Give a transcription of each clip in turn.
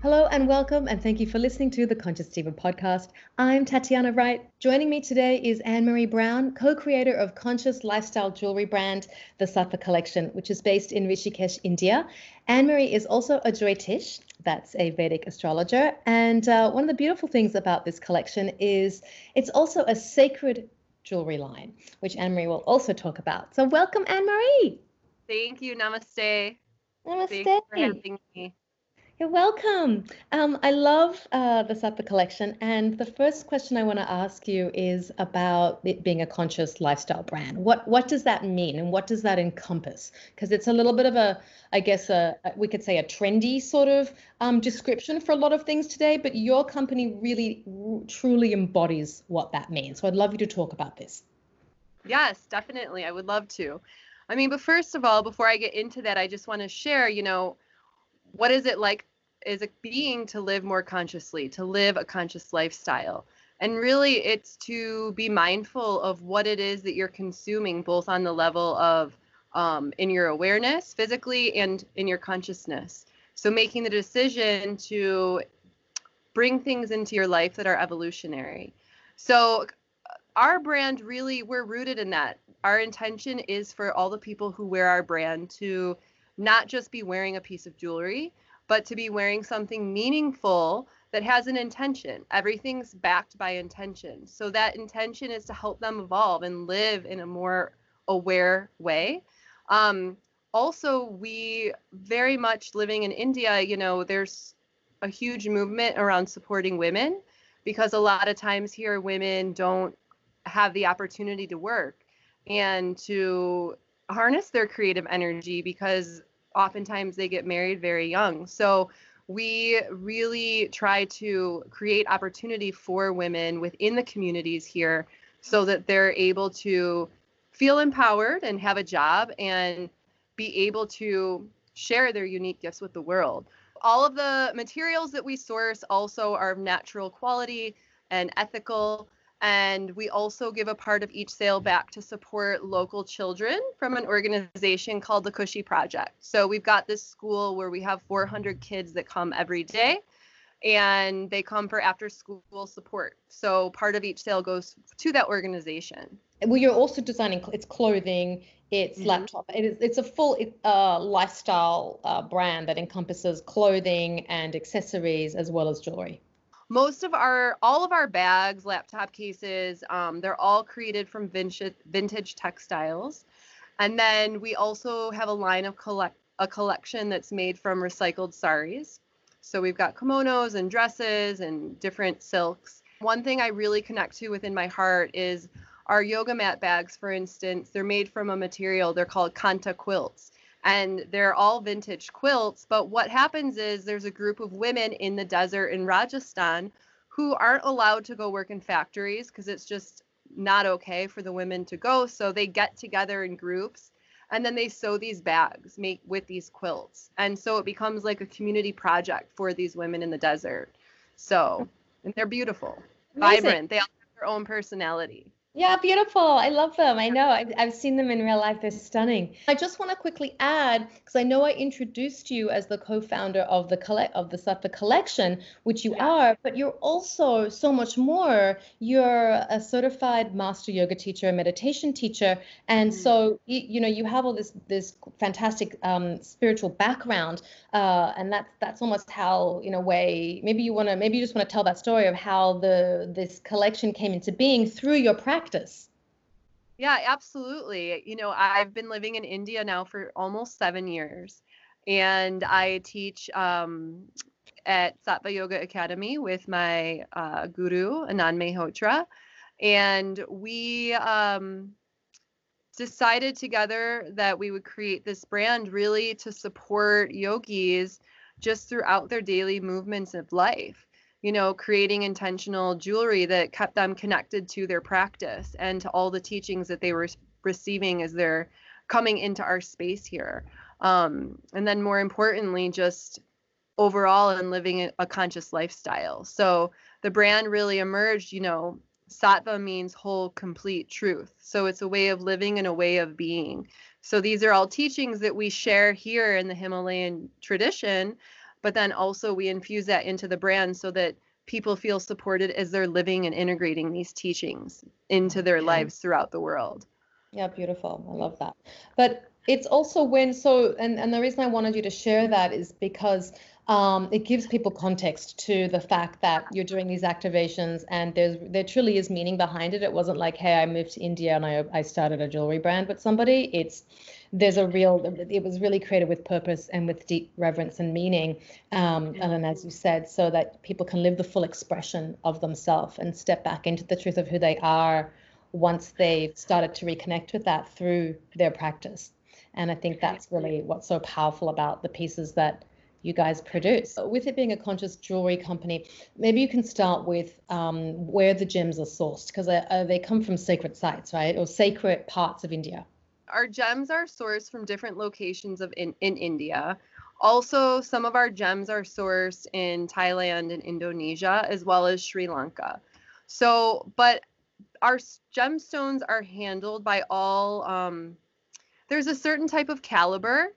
Hello and welcome, and thank you for listening to the Conscious Diva podcast. I'm Tatiana Wright. Joining me today is Annemarie Brown, co creator of conscious lifestyle jewelry brand, the Sattva Collection, which is based in Rishikesh, India. Annemarie is also a Jyotish, that's a Vedic astrologer. And uh, one of the beautiful things about this collection is it's also a sacred jewelry line, which Annemarie will also talk about. So, welcome, Annemarie. Thank you. Namaste. Namaste. Thanks for having me. You're welcome. Um, I love uh, the Sattva collection. And the first question I want to ask you is about it being a conscious lifestyle brand. What what does that mean and what does that encompass? Because it's a little bit of a, I guess, a, we could say a trendy sort of um, description for a lot of things today, but your company really truly embodies what that means. So I'd love you to talk about this. Yes, definitely. I would love to. I mean, but first of all, before I get into that, I just want to share, you know, what is it like is a being to live more consciously, to live a conscious lifestyle. And really, it's to be mindful of what it is that you're consuming, both on the level of um, in your awareness physically and in your consciousness. So, making the decision to bring things into your life that are evolutionary. So, our brand really, we're rooted in that. Our intention is for all the people who wear our brand to not just be wearing a piece of jewelry, but to be wearing something meaningful that has an intention. Everything's backed by intention. So that intention is to help them evolve and live in a more aware way. Um, also, we very much living in India, you know, there's a huge movement around supporting women because a lot of times here women don't have the opportunity to work and to harness their creative energy because oftentimes they get married very young. So we really try to create opportunity for women within the communities here so that they're able to feel empowered and have a job and be able to share their unique gifts with the world. All of the materials that we source also are of natural quality and ethical. And we also give a part of each sale back to support local children from an organization called the Cushy Project. So we've got this school where we have 400 kids that come every day and they come for after school support. So part of each sale goes to that organization. Well, you're also designing it's clothing, it's mm-hmm. laptop. It is it's a full uh, lifestyle uh, brand that encompasses clothing and accessories as well as jewelry most of our all of our bags laptop cases um, they're all created from vintage vintage textiles. And then we also have a line of collect a collection that's made from recycled saris. So we've got kimonos and dresses and different silks. One thing i really connect to within my heart is our yoga mat bags for instance they're made from a material they're called kantha quilts and they're all vintage quilts. But what happens is there's a group of women in the desert in Rajasthan who aren't allowed to go work in factories because it's just not okay for the women to go. So they get together in groups and then they sew these bags make with these quilts. And so it becomes like a community project for these women in the desert. So, and they're beautiful, Amazing. vibrant. They all have their own personality. Yeah, beautiful. I love them. I know. I've, I've seen them in real life. They're stunning. I just want to quickly add because I know I introduced you as the co-founder of the collect of the Sattva collection, which you yeah. are, but you're also so much more. You're a certified master yoga teacher, meditation teacher, and mm-hmm. so you, you, know you have all this this fantastic um, spiritual background, uh, and that's that's almost how in a way maybe you want to maybe you just want to tell that story of how the this collection came into being through your practice practice. Yeah, absolutely. You know, I've been living in India now for almost seven years, and I teach um, at Sattva Yoga Academy with my uh, guru, Anand Mehrotra. And we um, decided together that we would create this brand really to support yogis just throughout their daily movements of life you know, creating intentional jewelry that kept them connected to their practice and to all the teachings that they were receiving as they're coming into our space here. Um, and then more importantly, just overall and living a conscious lifestyle. So the brand really emerged, you know, sattva means whole, complete truth. So it's a way of living and a way of being. So these are all teachings that we share here in the Himalayan tradition but then also we infuse that into the brand so that people feel supported as they're living and integrating these teachings into their lives throughout the world. Yeah, beautiful. I love that. But it's also when so and, and the reason I wanted you to share that is because um, it gives people context to the fact that you're doing these activations and there's there truly is meaning behind it. It wasn't like, hey, I moved to India and I I started a jewelry brand with somebody. It's there's a real it was really created with purpose and with deep reverence and meaning um, and then as you said so that people can live the full expression of themselves and step back into the truth of who they are once they've started to reconnect with that through their practice and i think that's really what's so powerful about the pieces that you guys produce. With it being a conscious jewelry company, maybe you can start with um, where the gems are sourced because uh, they come from sacred sites, right? Or sacred parts of India. Our gems are sourced from different locations of in, in India. Also, some of our gems are sourced in Thailand and Indonesia, as well as Sri Lanka. So, but our gemstones are handled by all, um, there's a certain type of caliber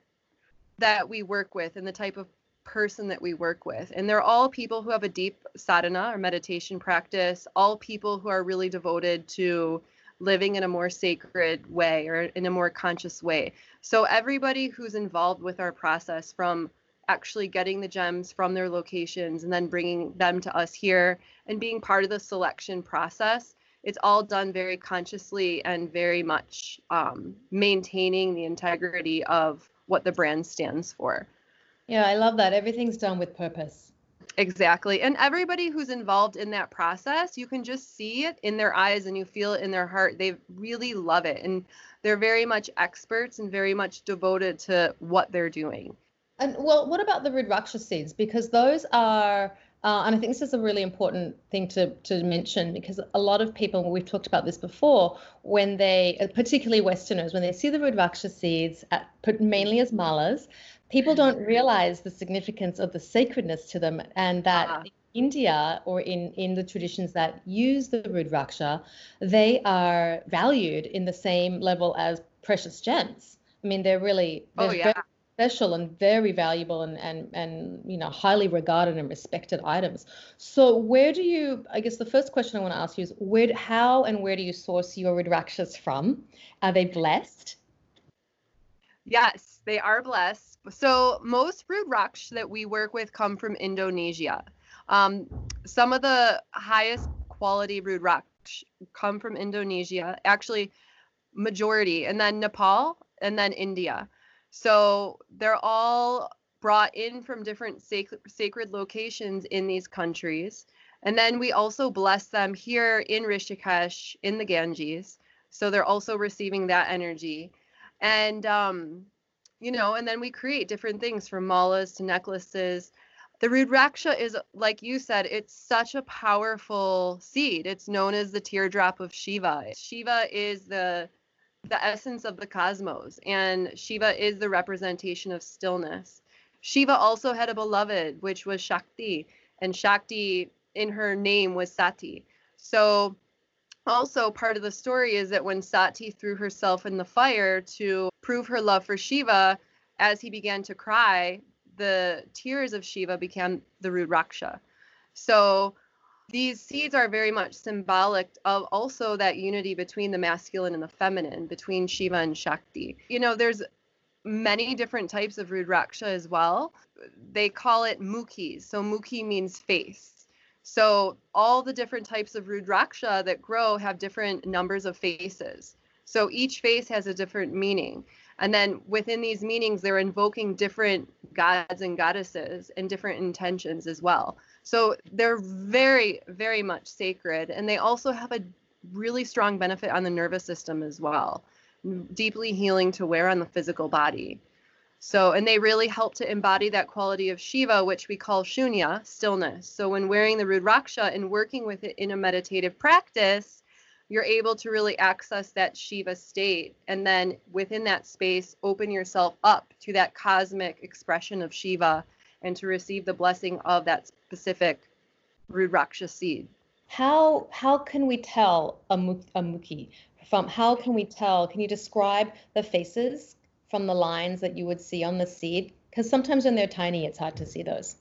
that we work with and the type of person that we work with. And they're all people who have a deep sadhana or meditation practice, all people who are really devoted to living in a more sacred way or in a more conscious way. So everybody who's involved with our process from actually getting the gems from their locations and then bringing them to us here and being part of the selection process it's all done very consciously and very much um, maintaining the integrity of what the brand stands for. Yeah, I love that. Everything's done with purpose. Exactly. And everybody who's involved in that process, you can just see it in their eyes and you feel it in their heart. They really love it. And they're very much experts and very much devoted to what they're doing. And well, what about the Rudraksha seeds? Because those are uh, and I think this is a really important thing to, to mention because a lot of people, we've talked about this before, when they, particularly Westerners, when they see the Rudraksha seeds, at, put mainly as malas, people don't realize the significance of the sacredness to them and that uh-huh. India or in, in the traditions that use the Rudraksha, they are valued in the same level as precious gems. I mean, they're really oh, yeah special and very valuable and, and, and you know highly regarded and respected items. So where do you? I guess the first question I want to ask you is where, how, and where do you source your rudrakshas from? Are they blessed? Yes, they are blessed. So most rudraksh that we work with come from Indonesia. Um, some of the highest quality rudraksh come from Indonesia. Actually, majority, and then Nepal, and then India. So they're all brought in from different sacred, sacred locations in these countries. And then we also bless them here in Rishikesh in the Ganges. So they're also receiving that energy. And, um, you know, and then we create different things from malas to necklaces. The Rudraksha is, like you said, it's such a powerful seed. It's known as the teardrop of Shiva. Shiva is the the essence of the cosmos, and Shiva is the representation of stillness. Shiva also had a beloved, which was Shakti, and Shakti in her name was Sati. So, also part of the story is that when Sati threw herself in the fire to prove her love for Shiva, as he began to cry, the tears of Shiva became the Rudraksha. So, these seeds are very much symbolic of also that unity between the masculine and the feminine, between Shiva and Shakti. You know, there's many different types of Rudraksha as well. They call it mukhis. So mukhi means face. So all the different types of Rudraksha that grow have different numbers of faces. So each face has a different meaning. And then within these meanings, they're invoking different gods and goddesses and different intentions as well. So they're very, very much sacred. And they also have a really strong benefit on the nervous system as well, deeply healing to wear on the physical body. So, and they really help to embody that quality of Shiva, which we call shunya, stillness. So, when wearing the Rudraksha and working with it in a meditative practice, you're able to really access that Shiva state. And then within that space, open yourself up to that cosmic expression of Shiva and to receive the blessing of that specific Rudraksha seed. How how can we tell a, a mukhi from how can we tell? Can you describe the faces from the lines that you would see on the seed? Because sometimes when they're tiny, it's hard to see those.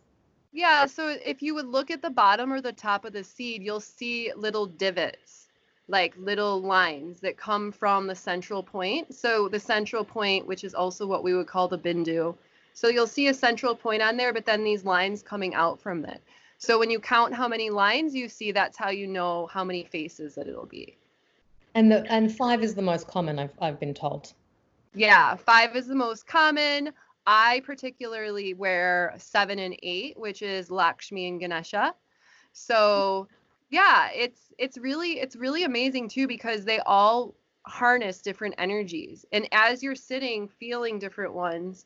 Yeah, so if you would look at the bottom or the top of the seed, you'll see little divots, like little lines that come from the central point. So the central point, which is also what we would call the bindu. So you'll see a central point on there, but then these lines coming out from it. So when you count how many lines you see, that's how you know how many faces that it'll be. And the and five is the most common, I've I've been told. Yeah, five is the most common. I particularly wear seven and eight, which is Lakshmi and Ganesha. So yeah, it's it's really it's really amazing too because they all harness different energies. And as you're sitting feeling different ones,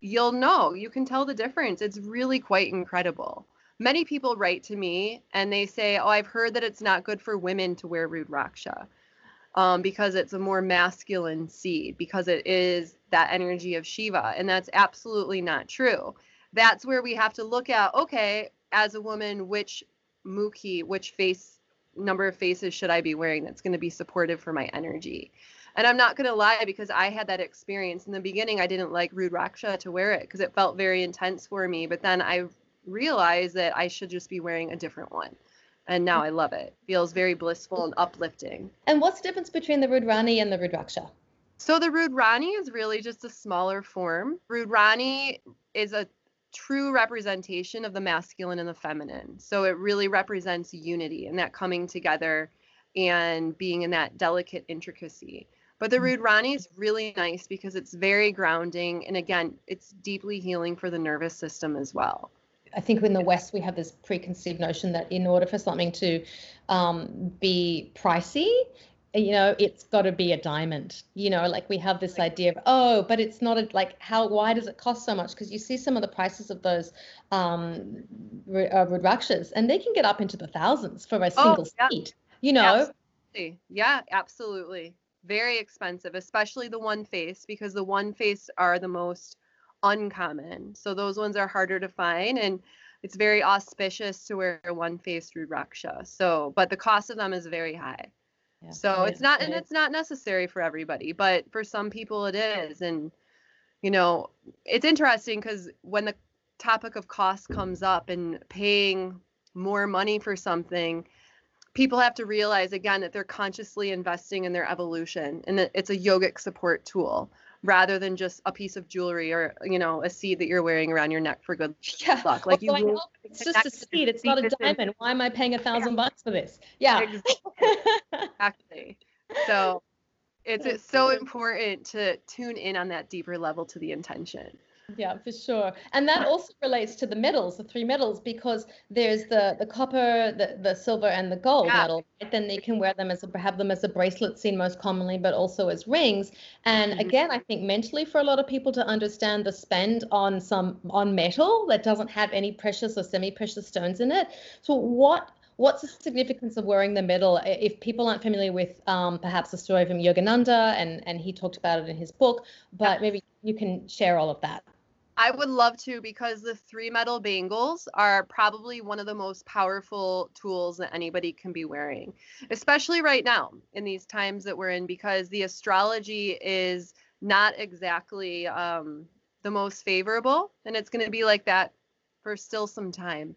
you'll know, you can tell the difference. It's really quite incredible. Many people write to me and they say, "Oh, I've heard that it's not good for women to wear Rudraksha." Um, because it's a more masculine seed, because it is that energy of Shiva. And that's absolutely not true. That's where we have to look at okay, as a woman, which mukhi, which face number of faces should I be wearing that's going to be supportive for my energy? And I'm not going to lie because I had that experience in the beginning. I didn't like Rudraksha to wear it because it felt very intense for me. But then I realized that I should just be wearing a different one and now I love it. Feels very blissful and uplifting. And what's the difference between the Rudrani and the Rudraksha? So the Rudrani is really just a smaller form. Rudrani is a true representation of the masculine and the feminine. So it really represents unity and that coming together and being in that delicate intricacy. But the. Rudrani is really nice because it's very grounding and again, it's deeply healing for the nervous system as well. I think in the West we have this preconceived notion that in order for something to um, be pricey, you know, it's got to be a diamond. You know, like we have this idea of oh, but it's not a like how why does it cost so much? Because you see some of the prices of those um, uh, Rudrakshas, and they can get up into the thousands for a oh, single oh, yeah. seed. You know. Absolutely. Yeah, absolutely. Very expensive, especially the one face because the one face are the most uncommon. So those ones are harder to find and it's very auspicious to wear one face Rudraksha. So, but the cost of them is very high. Yeah, so it it's not, it and is. it's not necessary for everybody, but for some people it is. And, you know, it's interesting because when the topic of cost comes up and paying more money for something, people have to realize again that they're consciously investing in their evolution and that it's a yogic support tool rather than just a piece of jewelry or you know a seed that you're wearing around your neck for good yeah. luck. Like well, you, it's just a seed. It's not a diamond. Why am I paying a thousand yeah. bucks for this? Yeah, exactly. so it's, it's so important to tune in on that deeper level to the intention. Yeah, for sure. And that also relates to the metals, the three metals, because there's the the copper, the, the silver, and the gold yeah. metal. Right? Then they can wear them as a, have them as a bracelet seen most commonly, but also as rings. And mm-hmm. again, I think mentally for a lot of people to understand the spend on some on metal that doesn't have any precious or semi-precious stones in it. So what what's the significance of wearing the medal? if people aren't familiar with um, perhaps the story from yogananda and and he talked about it in his book but maybe you can share all of that I would love to because the three metal bangles are probably one of the most powerful tools that anybody can be wearing, especially right now in these times that we're in, because the astrology is not exactly um, the most favorable, and it's going to be like that for still some time.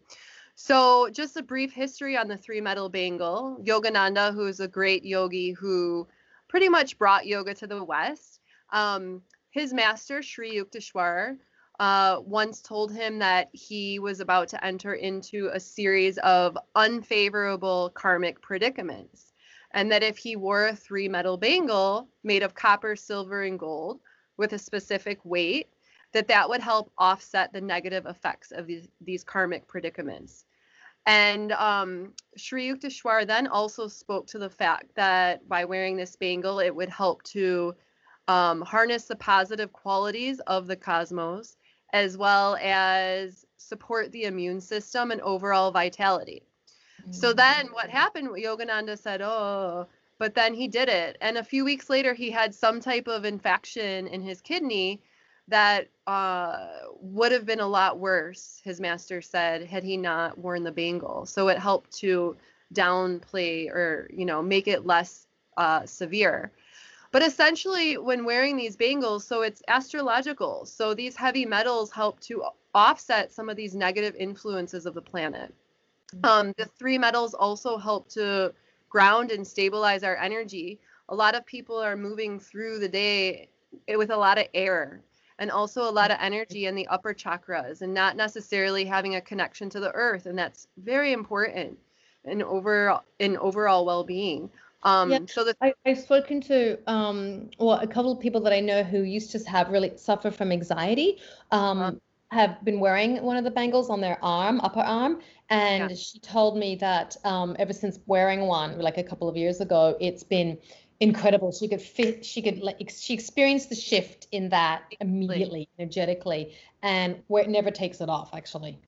So, just a brief history on the three metal bangle. Yogananda, who is a great yogi who pretty much brought yoga to the West, um, his master, Sri Yukteswar, uh, once told him that he was about to enter into a series of unfavorable karmic predicaments, and that if he wore a three metal bangle made of copper, silver, and gold with a specific weight, that that would help offset the negative effects of these, these karmic predicaments. And um, Sri Yukteswar then also spoke to the fact that by wearing this bangle, it would help to um, harness the positive qualities of the cosmos as well as support the immune system and overall vitality. Mm-hmm. So then what happened? Yogananda said, Oh, but then he did it. And a few weeks later, he had some type of infection in his kidney that uh, would have been a lot worse, his master said, had he not worn the bangle. So it helped to downplay or, you know, make it less uh, severe. But essentially, when wearing these bangles, so it's astrological. So these heavy metals help to offset some of these negative influences of the planet. Um, the three metals also help to ground and stabilize our energy. A lot of people are moving through the day with a lot of air and also a lot of energy in the upper chakras and not necessarily having a connection to the earth and that's very important in over in overall well-being um, yeah, so the- I, have spoken to um, well a couple of people that I know who used to have really suffer from anxiety. Um, uh-huh. have been wearing one of the bangles on their arm, upper arm, and yeah. she told me that um, ever since wearing one, like a couple of years ago, it's been incredible. She could fit, she could like she experienced the shift in that immediately, energetically, and where it never takes it off actually.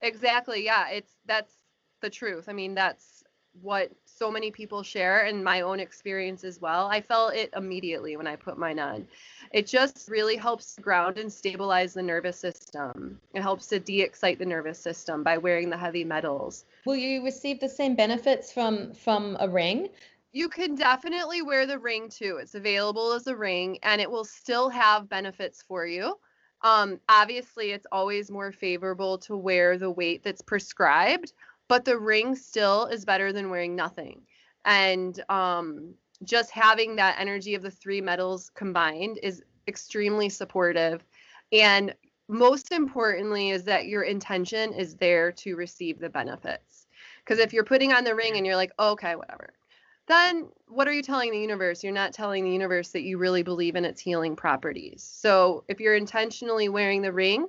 Exactly. Yeah, it's that's the truth. I mean, that's what so many people share and my own experience as well. I felt it immediately when I put mine on. It just really helps ground and stabilize the nervous system. It helps to de-excite the nervous system by wearing the heavy metals. Will you receive the same benefits from from a ring? You can definitely wear the ring too. It's available as a ring and it will still have benefits for you. Um, obviously, it's always more favorable to wear the weight that's prescribed, but the ring still is better than wearing nothing. And um, just having that energy of the three metals combined is extremely supportive. And most importantly, is that your intention is there to receive the benefits. Because if you're putting on the ring and you're like, oh, okay, whatever, then what are you telling the universe? You're not telling the universe that you really believe in its healing properties. So if you're intentionally wearing the ring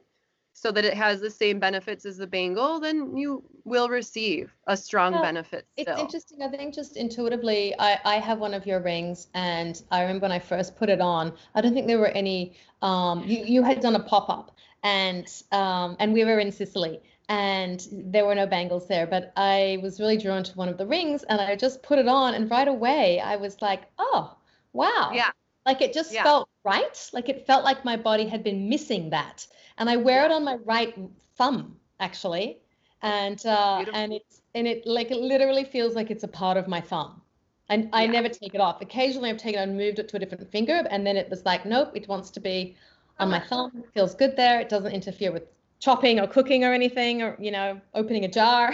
so that it has the same benefits as the bangle, then you will receive a strong well, benefit. Still. It's interesting. I think just intuitively, I, I have one of your rings, and I remember when I first put it on, I don't think there were any. Um, you you had done a pop up, and um, and we were in Sicily, and there were no bangles there but i was really drawn to one of the rings and i just put it on and right away i was like oh wow yeah like it just yeah. felt right like it felt like my body had been missing that and i wear it on my right thumb actually and uh and it's and it like it literally feels like it's a part of my thumb and I yeah. never take it off. Occasionally, I've taken it and moved it to a different finger, and then it was like, nope, it wants to be on my thumb. It feels good there. It doesn't interfere with chopping or cooking or anything or you know opening a jar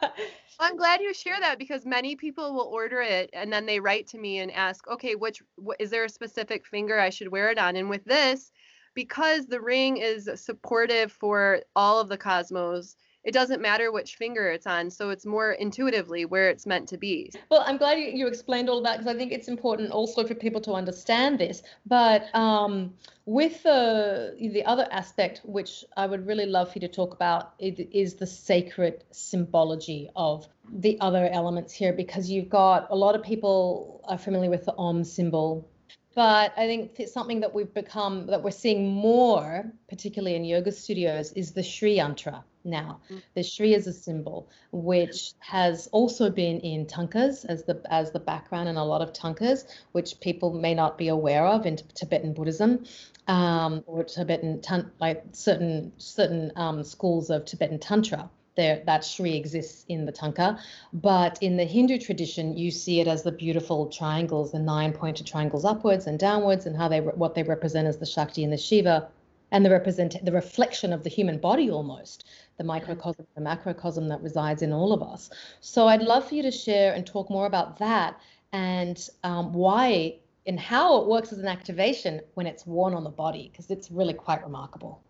i'm glad you share that because many people will order it and then they write to me and ask okay which wh- is there a specific finger i should wear it on? And with this because the ring is supportive for all of the cosmos it doesn't matter which finger it's on so it's more intuitively where it's meant to be. Well i'm glad you, you explained all that because i think it's important also for people to understand this. But um, with the the other aspect which i would really love for you to talk about is the sacred symbology of the other elements here because you've got a lot of people are familiar with the om symbol. But I think it's something that we've become that we're seeing more, particularly in yoga studios, is the Sri Yantra now. Mm. The Shri is a symbol which has also been in thangkas as the as the background in a lot of thangkas, which people may not be aware of in Tibetan Buddhism. Um, or Tibetan like certain certain um, schools of Tibetan Tantra there that Shri exists in the Thangka. But in the Hindu tradition, you see it as the beautiful triangles, the nine pointed triangles upwards and downwards, and how they what they represent as the Shakti and the Shiva, and the represent the reflection of the human body almost, the microcosm, the macrocosm that resides in all of us. So I'd love for you to share and talk more about that and um, why and how it works as an activation when it's worn on the body, because it's really quite remarkable.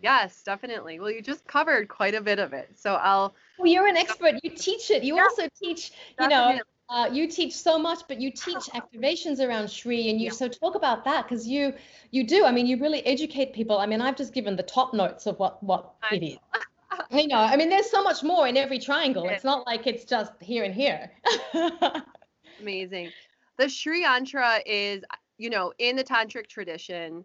Yes, definitely. Well, you just covered quite a bit of it. So I'll. Well, you're an expert. You teach it. You yeah, also teach, you definitely. know, uh, you teach so much, but you teach activations around Shri, and you yeah. so talk about that because you you do. I mean, you really educate people. I mean, I've just given the top notes of what what it is. you know, I mean, there's so much more in every triangle. It's not like it's just here and here. Amazing. The Sri Yantra is, you know, in the tantric tradition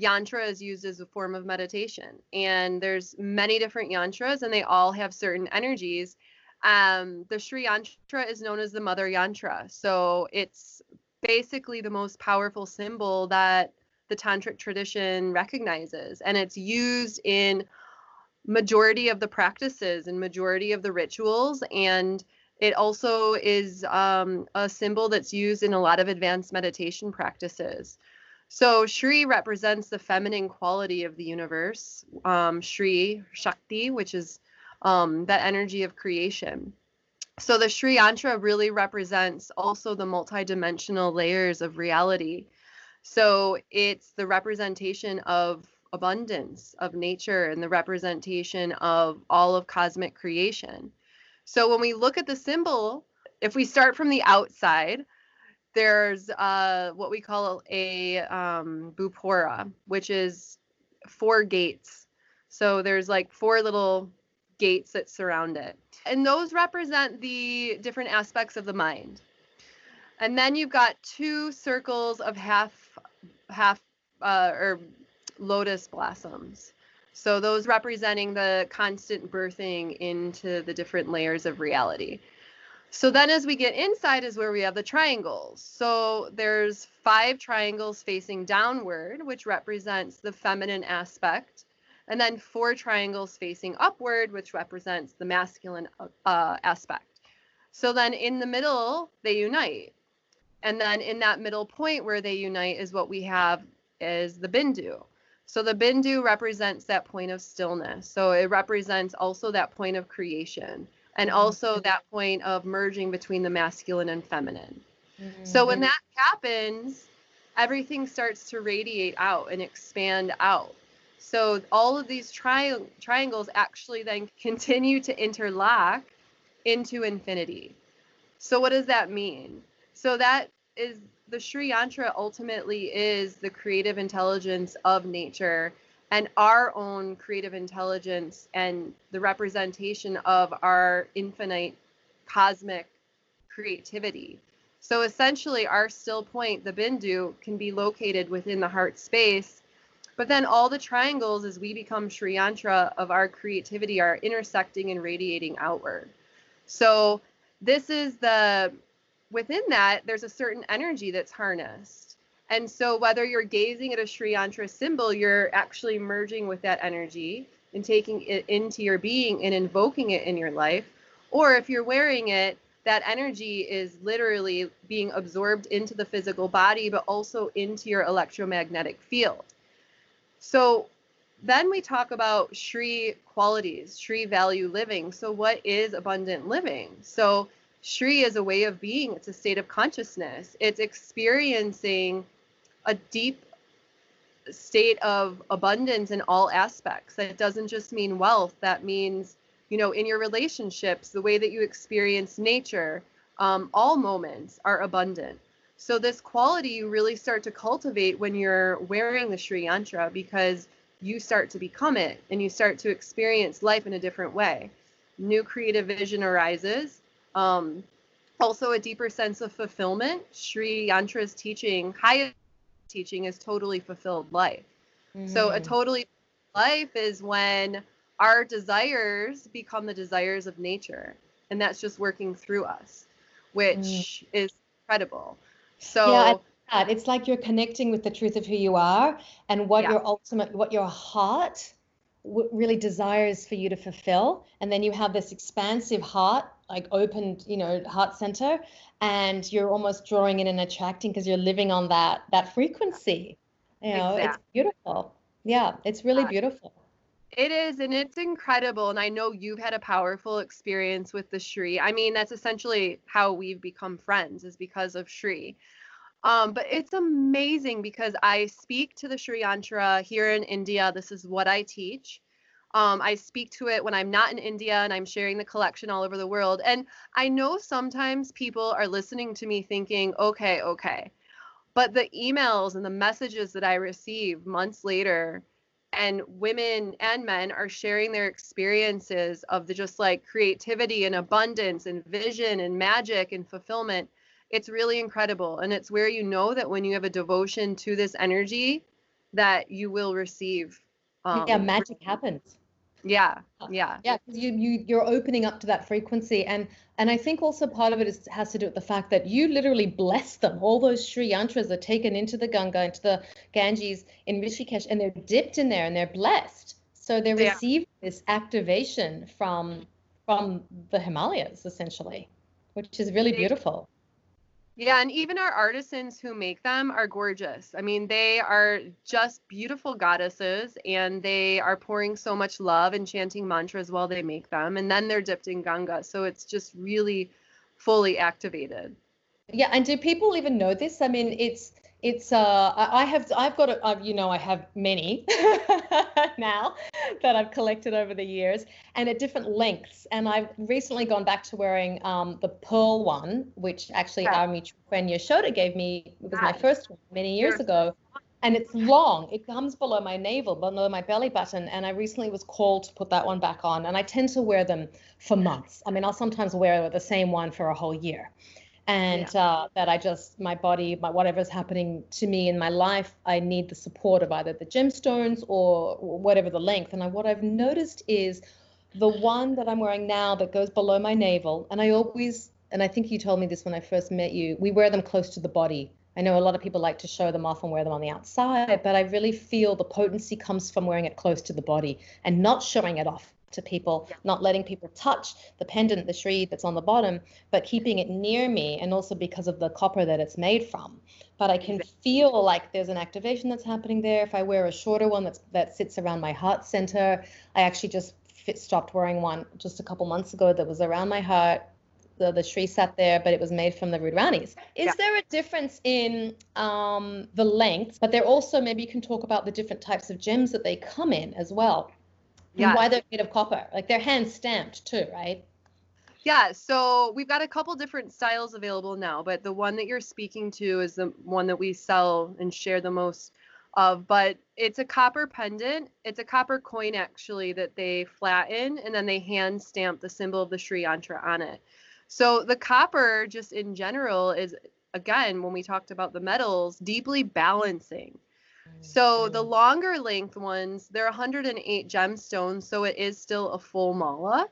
yantra is used as a form of meditation and there's many different yantras and they all have certain energies um, the sri yantra is known as the mother yantra so it's basically the most powerful symbol that the tantric tradition recognizes and it's used in majority of the practices and majority of the rituals and It also is um, a symbol that's used in a lot of advanced meditation practices. So Shri represents the feminine quality of the universe. Um, Shri Shakti, which is um, that energy of creation. So the Sri Yantra really represents also the multidimensional layers of reality. So it's the representation of abundance of nature and the representation of all of cosmic creation. So when we look at the symbol, if we start from the outside, there's uh, what we call a um, bhupura, which is four gates. So there's like four little gates that surround it. And those represent the different aspects of the mind. And then you've got two circles of half half uh, or lotus blossoms. So those representing the constant birthing into the different layers of reality. So then as we get inside is where we have the triangles. So there's five triangles facing downward, which represents the feminine aspect, and then four triangles facing upward, which represents the masculine uh, aspect. So then in the middle, they unite. And then in that middle point where they unite is what we have is the bindu. So the bindu represents that point of stillness. So it represents also that point of creation and mm-hmm. also that point of merging between the masculine and feminine. Mm-hmm. So when that happens, everything starts to radiate out and expand out. So all of these tri- triangles actually then continue to interlock into infinity. So what does that mean? So that is the Sri Yantra ultimately is the creative intelligence of nature and our own creative intelligence and the representation of our infinite cosmic creativity. So essentially, our still point, the Bindu, can be located within the heart space. But then all the triangles, as we become Sri Yantra of our creativity, are intersecting and radiating outward. So this is the, within that, there's a certain energy that's harnessed. And so whether you're gazing at a Sri Yantra symbol, you're actually merging with that energy and taking it into your being and invoking it in your life. Or if you're wearing it, that energy is literally being absorbed into the physical body, but also into your electromagnetic field. So then we talk about Shri qualities, Shri value living. So, what is abundant living? So, Shri is a way of being, it's a state of consciousness, it's experiencing a deep state of abundance in all aspects. That doesn't just mean wealth, that means, you know, in your relationships, the way that you experience nature, um, all moments are abundant. So, this quality you really start to cultivate when you're wearing the Sri Yantra because you start to become it and you start to experience life in a different way. New creative vision arises. Um, also, a deeper sense of fulfillment. Sri Yantra's teaching, highest teaching is totally fulfilled life. Mm. So a mm. totally life is when our desires become the desires of nature and that's just working through us which mm. is incredible so yeah, it's like you're connecting with the truth of who you are and what yeah. your ultimate what your heart w- really desires for you to fulfill. And then you have this expansive heart like opened you know heart center and you're almost drawing in and attracting because you're living on that that frequency. You know exactly. it's beautiful. Yeah it's really beautiful it is and it's incredible and i know you've had a powerful experience with the shri i mean that's essentially how we've become friends is because of shri um, but it's amazing because i speak to the shri yantra here in india this is what i teach um, I speak to it when I'm not in India and I'm sharing the collection all over the world. And I know sometimes people are listening to me thinking, okay, okay. But the emails and the messages that I receive months later, and women and men are sharing their experiences of the just like creativity and abundance and vision and magic and fulfillment. It's really incredible. And it's where you know that when you have a devotion to this energy, that you will receive um, yeah, magic happens. Uh, yeah, yeah, yeah. You you you're opening up to that frequency, and and I think also part of it is, has to do with the fact that you literally bless them. All those Sri Yantras are taken into the Ganga, into the Ganges in Rishikesh, and they're dipped in there, and they're blessed. So they receive yeah. this activation from from the Himalayas, essentially. which is really beautiful. Yeah, and even our artisans who make them are gorgeous. I mean, they are just beautiful goddesses and they are pouring so much love and chanting mantras while they make them. And then they're dipped in Ganga. So it's just really fully activated. Yeah, and do people even know this? I mean, it's it's uh I have I've got a, I've, you know I have many now that I've collected over the years and at different lengths. And I've recently gone back to wearing um the pearl one which actually yeah. our mutual friend Yashoda gave me it was my first one many years ago. And it's long. It comes below my navel below my belly button. And I recently was called to put that one back on. And I tend to wear them for months. I mean I'll sometimes wear the same one for a whole year and yeah. uh, that I just my body, my whatever's happening to me in my life, I need the support of either the gemstones or whatever the length. And I, what I've noticed is the one that I'm wearing now that goes below my navel, and I always, and I think you told me this when I first met you, we wear them close to the body. I know a lot of people like to show them off and wear them on the outside, but I really feel the potency comes from wearing it close to the body and not showing it off to people, yeah. not letting people touch the pendant, the Sri that's on the bottom, but keeping it near me, and also because of the copper that it's made from. But I can exactly. feel like there's an activation that's happening there. If I wear a shorter one that's, that sits around my heart center, I actually just fit, stopped wearing one just a couple months ago that was around my heart. The, the Sri sat there, but it was made from the Rudranis. Is yeah. there a difference in um, the length? But there also, maybe you can talk about the different types of gems that they come in as well yeah. why they're made of copper. Like they're hand stamped too, right? Yeah, so we've got a couple different styles available now, but the one that you're speaking to is the one that we sell and share the most of. But it's a copper pendant. It's a copper coin actually that they flatten and then they hand stamp the symbol of the Sri Yantra on it. So the copper, just in general, is again when we talked about the metals, deeply balancing. So the longer length ones, they're 108 gemstones, so it is still a full mala.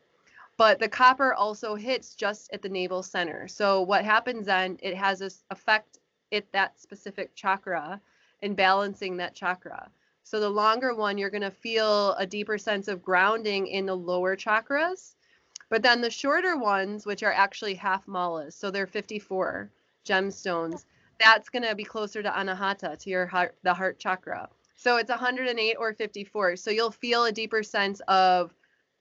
But the copper also hits just at the navel center. So what happens then, it has this effect at that specific chakra and balancing that chakra. So the longer one, you're going to feel a deeper sense of grounding in the lower chakras. But then the shorter ones, which are actually half malas, so they're 54 gemstones, that's going to be closer to anahata to your heart the heart chakra. So it's 108 or 54 so you'll feel a deeper sense of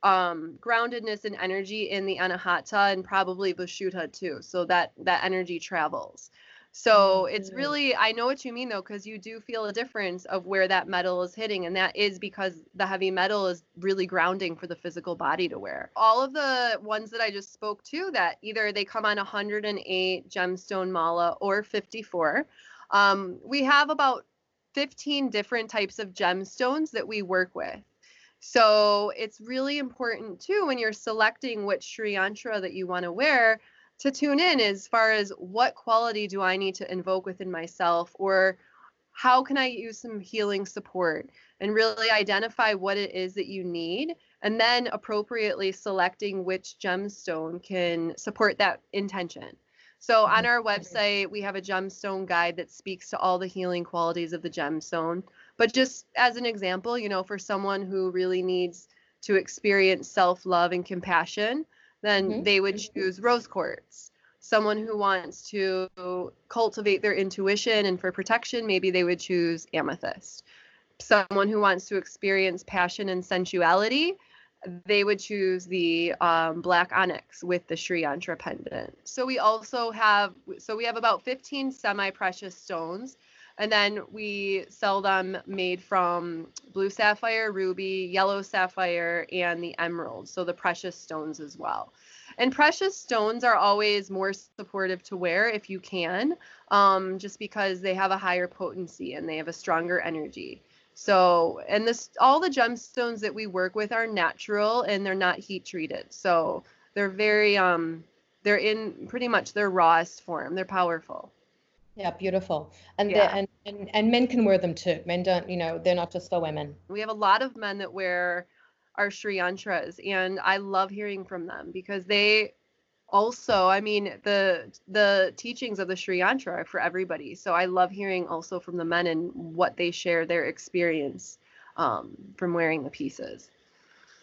um, groundedness and energy in the anahata and probably vishuddha too. So that that energy travels so mm-hmm. it's really, I know what you mean though, because you do feel a difference of where that metal is hitting. And that is because the heavy metal is really grounding for the physical body to wear. All of the ones that I just spoke to, that either they come on 108 gemstone mala or 54. Um, we have about 15 different types of gemstones that we work with. So it's really important too when you're selecting which Sri Yantra that you want to wear to tune in as far as what quality do I need to invoke within myself or how can I use some healing support and really identify what it is that you need and then appropriately selecting which gemstone can support that intention. So on our website, we have a gemstone guide that speaks to all the healing qualities of the gemstone. But just as an example, you know, for someone who really needs to experience self love and compassion, then mm-hmm. they would choose rose quartz. Someone who wants to cultivate their intuition and for protection, maybe they would choose amethyst. Someone who wants to experience passion and sensuality, they would choose the um, black onyx with the Sri Yantra pendant. So we also have, so we have about 15 semi-precious stones, and then we sell them made from blue sapphire, ruby, yellow sapphire, and the emerald. So the precious stones as well. And precious stones are always more supportive to wear if you can, um, just because they have a higher potency and they have a stronger energy. So, and this, all the gemstones that we work with are natural and they're not heat treated. So they're very, um, they're in pretty much their rawest form. They're powerful. Yeah, beautiful. And, yeah. and and and men can wear them too. Men don't, you know, they're not just for women. We have a lot of men that wear our Sri Yantras, and I love hearing from them because they also, I mean, the the teachings of the Sri Yantra are for everybody. So I love hearing also from the men and what they share their experience um, from wearing the pieces.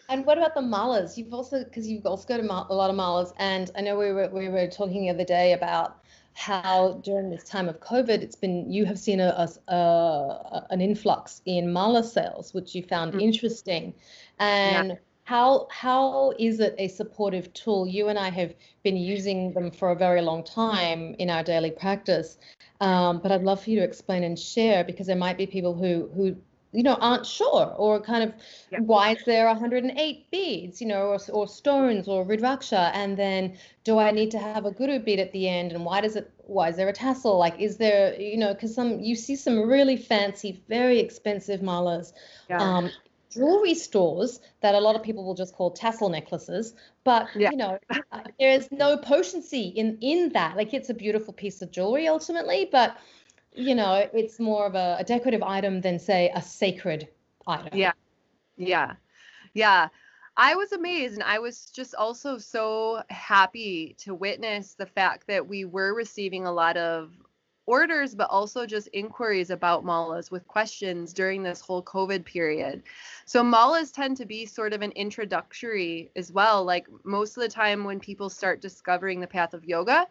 And what about the malas? You've also because you've also got a, lot of malas, and I know we were we were talking the other day about how during this time of COVID, it's been you have seen a, a, a an influx in mala sales, which you found mm-hmm. interesting, and. Yeah. How how is it a supportive tool? You and I have been using them for a very long time in our daily practice, um, but I'd love for you to explain and share because there might be people who who you know aren't sure or kind of yeah. why is there 108 beads you know or, or stones or rudraksha and then do i need to have a guru bead at the end and why does it why is there a tassel like is there you know because some you see some really fancy very expensive malas yeah. um, jewelry stores that a lot of people will just call tassel necklaces but yeah. you know uh, there is no potency in in that like it's a beautiful piece of jewelry ultimately but you know, it's more of a, a decorative item than say a sacred item. Yeah. Yeah. Yeah. I was amazed and I was just also so happy to witness the fact that we were receiving a lot of orders, but also just inquiries about malas with questions during this whole COVID period. So malas tend to be sort of an introductory as well. Like most of the time when people start discovering the path of yoga,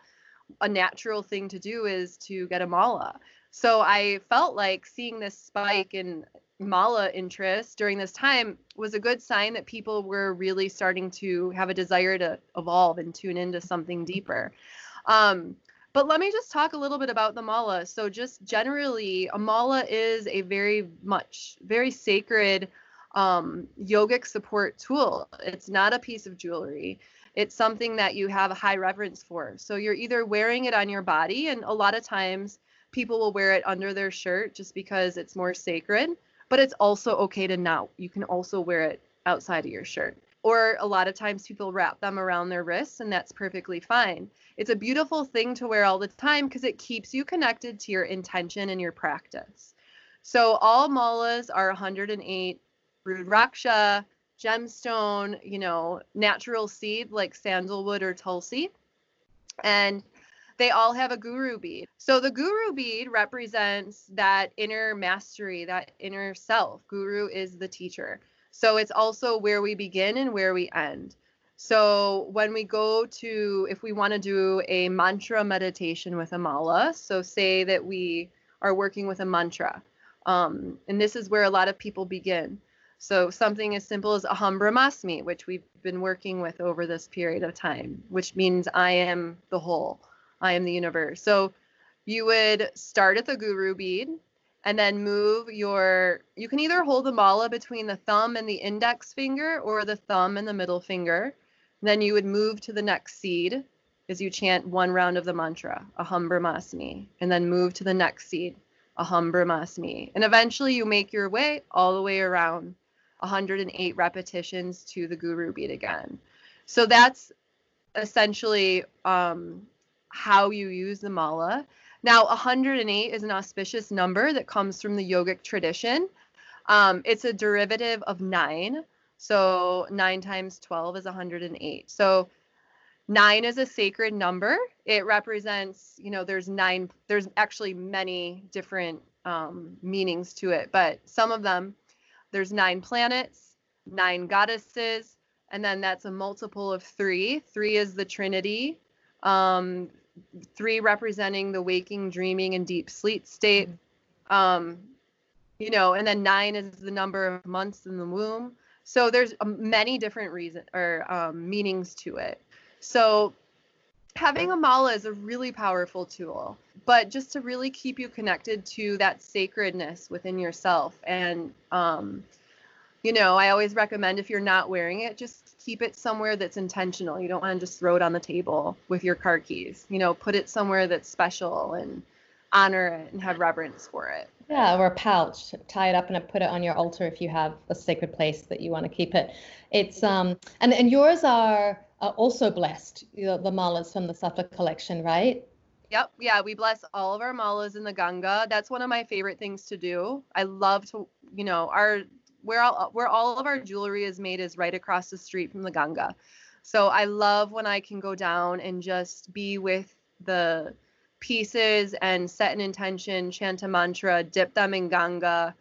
a natural thing to do is to get a mala. So I felt like seeing this spike in mala interest during this time was a good sign that people were really starting to have a desire to evolve and tune into something deeper. Um, but let me just talk a little bit about the mala. So, just generally, a mala is a very much, very sacred um, yogic support tool. It's not a piece of jewelry it's something that you have a high reverence for. So you're either wearing it on your body, and a lot of times people will wear it under their shirt just because it's more sacred, but it's also okay to not. You can also wear it outside of your shirt. Or a lot of times people wrap them around their wrists, and that's perfectly fine. It's a beautiful thing to wear all the time because it keeps you connected to your intention and your practice. So all malas are 108 Rudraksha, gemstone, you know, natural seed like sandalwood or tulsi. And they all have a guru bead. So the guru bead represents that inner mastery, that inner self. Guru is the teacher. So it's also where we begin and where we end. So when we go to, if we want to do a mantra meditation with a mala, so say that we are working with a mantra, um, and this is where a lot of people begin. So something as simple as Aham Brahmasmi, which we've been working with over this period of time, which means I am the whole, I am the universe. So you would start at the guru bead and then move your you can either hold the mala between the thumb and the index finger or the thumb and the middle finger. Then you would move to the next seed as you chant one round of the mantra, Aham Brahmasmi, and then move to the next seed, Aham Brahmasmi. And eventually you make your way all the way around 108 repetitions to the guru beat again. So that's essentially um, how you use the mala. Now, 108 is an auspicious number that comes from the yogic tradition. Um, it's a derivative of nine. So 9 times 12 is 108. So nine is a sacred number. It represents, you know, there's nine, there's actually many different um, meanings to it, but some of them there's nine planets, nine goddesses, and then that's a multiple of three. Three is the Trinity. Um, three representing the waking, dreaming, and deep sleep state. Um, you know, and then nine is the number of months in the womb. So there's um, many different reasons or um, meanings to it. So having a mala is a really powerful tool, but just to really keep you connected to that sacredness within yourself. And, um, you know, I always recommend if you're not wearing it, just keep it somewhere that's intentional. You don't want to just throw it on the table with your car keys. You know, put it somewhere that's special and honor it and have reverence for it. Yeah, or a pouch, tie it up and put it on your altar if you have a sacred place that you want to keep it. It's um and and yours are are also blessed, you know, the malas from the Sattva collection, right? Yep. Yeah, we bless all of our malas in the Ganga. That's one of my favorite things to do. I love to, you know, our where all where all of our jewelry is made is right across the street from the Ganga. So I love when I can go down and just be with the pieces and set an intention, chant a mantra, dip them in Ganga,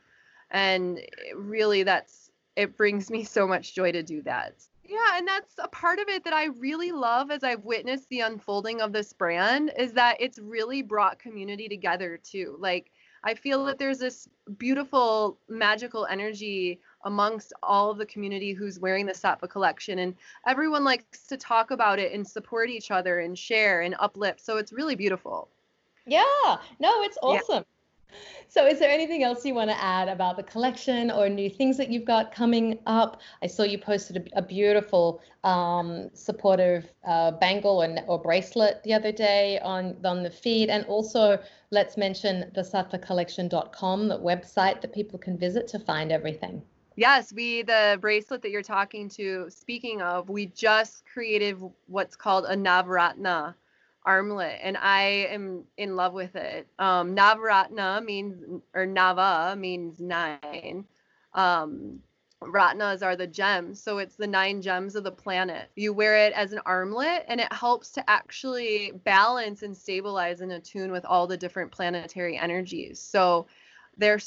and really that's it brings me so much joy to do that. Yeah, and that's a part of it that I really love as I've witnessed the unfolding of this brand is that it's really brought community together too. Like I feel that there's this beautiful magical energy amongst all of the community who's wearing the Sattva collection and everyone likes to talk about it and support each other and share and uplift. So it's really beautiful. Yeah. No, it's awesome. Yeah. So, is there anything else you want to add about the collection or new things that you've got coming up? I saw you posted a, a beautiful um, supportive uh, bangle or, or bracelet the other day on, on the feed. And also, let's mention the sattvacollection.com, the website that people can visit to find everything. Yes, we the bracelet that you're talking to. Speaking of, we just created what's called a Navratna armlet and I am in love with it. Um, Navratna means, or Nava means nine. Um, Ratnas are the gems. So it's the nine gems of the planet. You wear it as an armlet and it helps to actually balance and stabilize and attune with all the different planetary energies. So they're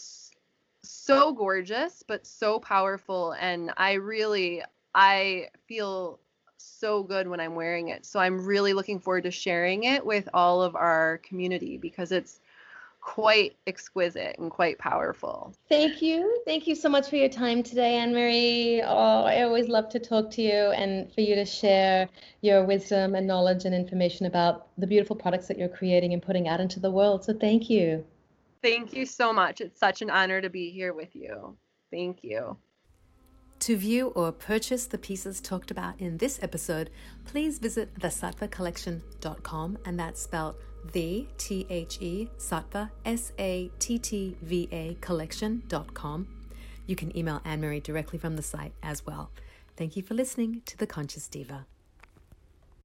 so gorgeous, but so powerful. And I really, I feel so good when I'm wearing it. So I'm really looking forward to sharing it with all of our community because it's quite exquisite and quite powerful. Thank you. Thank you so much for your time today, Annemarie. Oh, I always love to talk to you and for you to share your wisdom and knowledge and information about the beautiful products that you're creating and putting out into the world. So thank you. Thank you so much. It's such an honor to be here with you. Thank you. To view or purchase the pieces talked about in this episode, please visit thesattvacollection.com and that's spelled the T H E Sattva S A T T V A collection.com. You can email Annemarie directly from the site as well. Thank you for listening to The Conscious Diva.